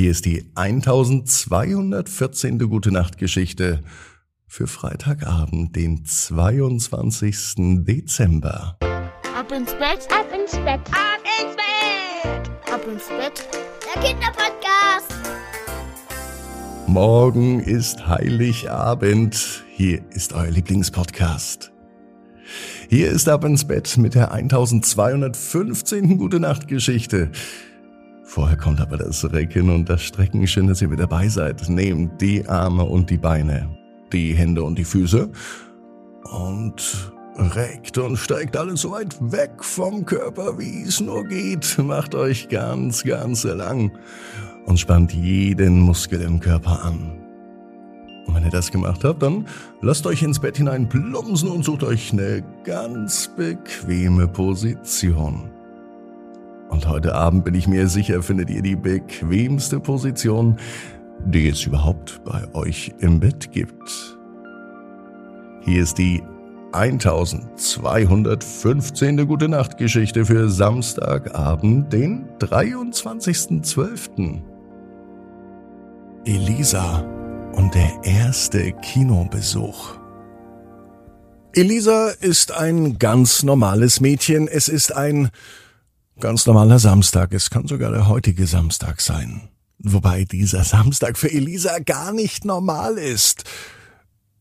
Hier ist die 1214. Gute Nacht Geschichte für Freitagabend, den 22. Dezember. Ab ins Bett, Ab ins Bett. Ab ins Bett. ab ins Bett. Der Kinderpodcast. Morgen ist Heiligabend. Hier ist euer Lieblingspodcast. Hier ist Ab ins Bett mit der 1215. Gute Nacht Geschichte. Vorher kommt aber das Recken und das Strecken. Schön, dass ihr wieder dabei seid. Nehmt die Arme und die Beine, die Hände und die Füße und reckt und steigt alles so weit weg vom Körper, wie es nur geht. Macht euch ganz, ganz lang und spannt jeden Muskel im Körper an. Und wenn ihr das gemacht habt, dann lasst euch ins Bett hinein plumpsen und sucht euch eine ganz bequeme Position. Und heute Abend bin ich mir sicher, findet ihr die bequemste Position, die es überhaupt bei euch im Bett gibt. Hier ist die 1215. Gute Nacht Geschichte für Samstagabend, den 23.12. Elisa und der erste Kinobesuch. Elisa ist ein ganz normales Mädchen. Es ist ein ganz normaler Samstag. Es kann sogar der heutige Samstag sein. Wobei dieser Samstag für Elisa gar nicht normal ist.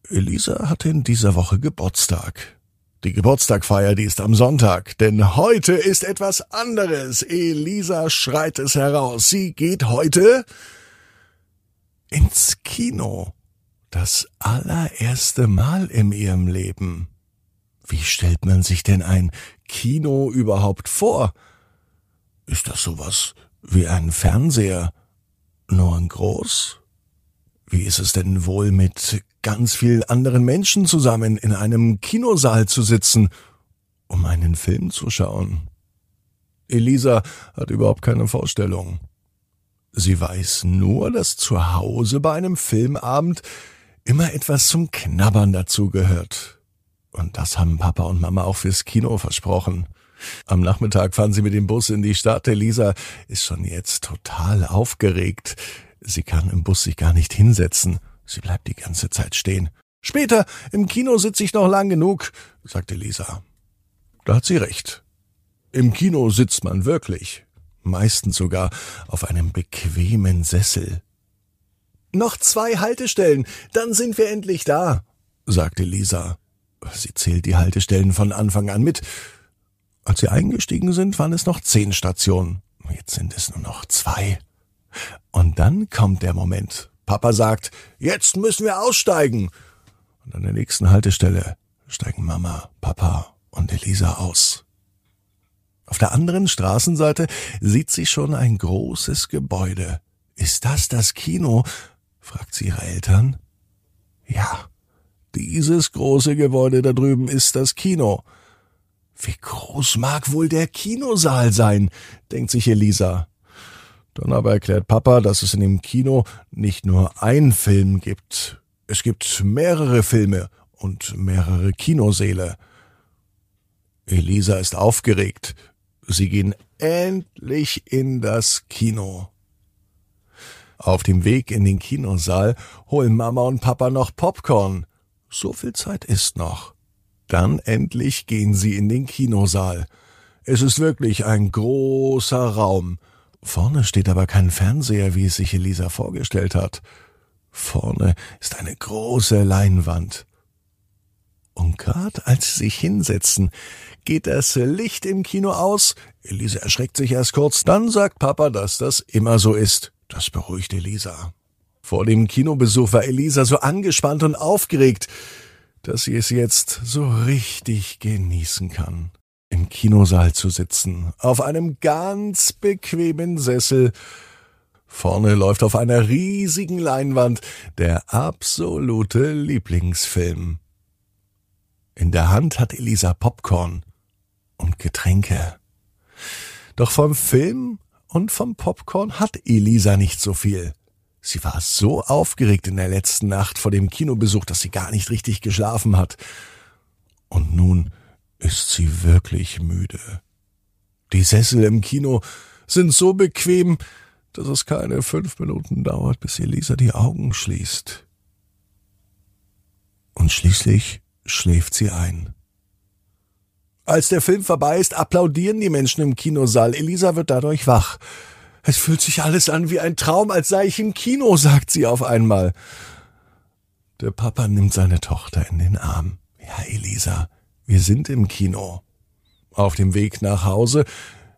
Elisa hatte in dieser Woche Geburtstag. Die Geburtstagfeier, die ist am Sonntag, denn heute ist etwas anderes. Elisa schreit es heraus. Sie geht heute ins Kino. Das allererste Mal in ihrem Leben. Wie stellt man sich denn ein Kino überhaupt vor? Ist das sowas wie ein Fernseher, nur in groß? Wie ist es denn wohl mit ganz vielen anderen Menschen zusammen in einem Kinosaal zu sitzen, um einen Film zu schauen? Elisa hat überhaupt keine Vorstellung. Sie weiß nur, dass zu Hause bei einem Filmabend immer etwas zum Knabbern dazugehört. Und das haben Papa und Mama auch fürs Kino versprochen. Am Nachmittag fahren sie mit dem Bus in die Stadt. Elisa ist schon jetzt total aufgeregt. Sie kann im Bus sich gar nicht hinsetzen. Sie bleibt die ganze Zeit stehen. Später, im Kino sitze ich noch lang genug, sagte Lisa. Da hat sie recht. Im Kino sitzt man wirklich. Meistens sogar auf einem bequemen Sessel. Noch zwei Haltestellen, dann sind wir endlich da, sagte Lisa. Sie zählt die Haltestellen von Anfang an mit. Als sie eingestiegen sind, waren es noch zehn Stationen. Jetzt sind es nur noch zwei. Und dann kommt der Moment. Papa sagt, jetzt müssen wir aussteigen. Und an der nächsten Haltestelle steigen Mama, Papa und Elisa aus. Auf der anderen Straßenseite sieht sie schon ein großes Gebäude. Ist das das Kino? fragt sie ihre Eltern. Ja, dieses große Gebäude da drüben ist das Kino. Wie groß mag wohl der Kinosaal sein, denkt sich Elisa. Dann aber erklärt Papa, dass es in dem Kino nicht nur ein Film gibt. Es gibt mehrere Filme und mehrere Kinosäle. Elisa ist aufgeregt. Sie gehen endlich in das Kino. Auf dem Weg in den Kinosaal holen Mama und Papa noch Popcorn. So viel Zeit ist noch. Dann endlich gehen sie in den Kinosaal. Es ist wirklich ein großer Raum. Vorne steht aber kein Fernseher, wie es sich Elisa vorgestellt hat. Vorne ist eine große Leinwand. Und grad als sie sich hinsetzen, geht das Licht im Kino aus. Elisa erschreckt sich erst kurz, dann sagt Papa, dass das immer so ist. Das beruhigt Elisa. Vor dem Kinobesuch war Elisa so angespannt und aufgeregt, dass sie es jetzt so richtig genießen kann. Im Kinosaal zu sitzen, auf einem ganz bequemen Sessel. Vorne läuft auf einer riesigen Leinwand der absolute Lieblingsfilm. In der Hand hat Elisa Popcorn und Getränke. Doch vom Film und vom Popcorn hat Elisa nicht so viel. Sie war so aufgeregt in der letzten Nacht vor dem Kinobesuch, dass sie gar nicht richtig geschlafen hat. Und nun ist sie wirklich müde. Die Sessel im Kino sind so bequem, dass es keine fünf Minuten dauert, bis Elisa die Augen schließt. Und schließlich schläft sie ein. Als der Film vorbei ist, applaudieren die Menschen im Kinosaal. Elisa wird dadurch wach. Es fühlt sich alles an wie ein Traum, als sei ich im Kino, sagt sie auf einmal. Der Papa nimmt seine Tochter in den Arm. Ja, Elisa, wir sind im Kino. Auf dem Weg nach Hause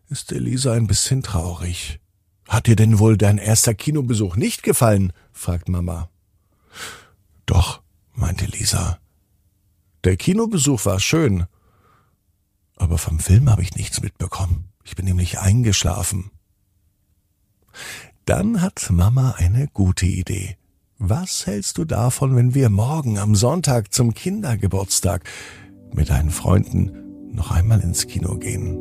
ist Elisa ein bisschen traurig. Hat dir denn wohl dein erster Kinobesuch nicht gefallen? fragt Mama. Doch, meinte Lisa. Der Kinobesuch war schön. Aber vom Film habe ich nichts mitbekommen. Ich bin nämlich eingeschlafen. Dann hat Mama eine gute Idee. Was hältst du davon, wenn wir morgen am Sonntag zum Kindergeburtstag mit deinen Freunden noch einmal ins Kino gehen?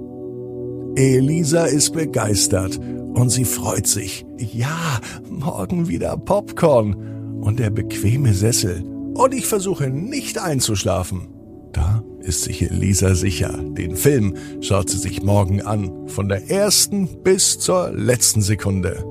Elisa ist begeistert und sie freut sich. Ja, morgen wieder Popcorn und der bequeme Sessel. Und ich versuche nicht einzuschlafen. Da ist sich Elisa sicher. Den Film schaut sie sich morgen an. Von der ersten bis zur letzten Sekunde.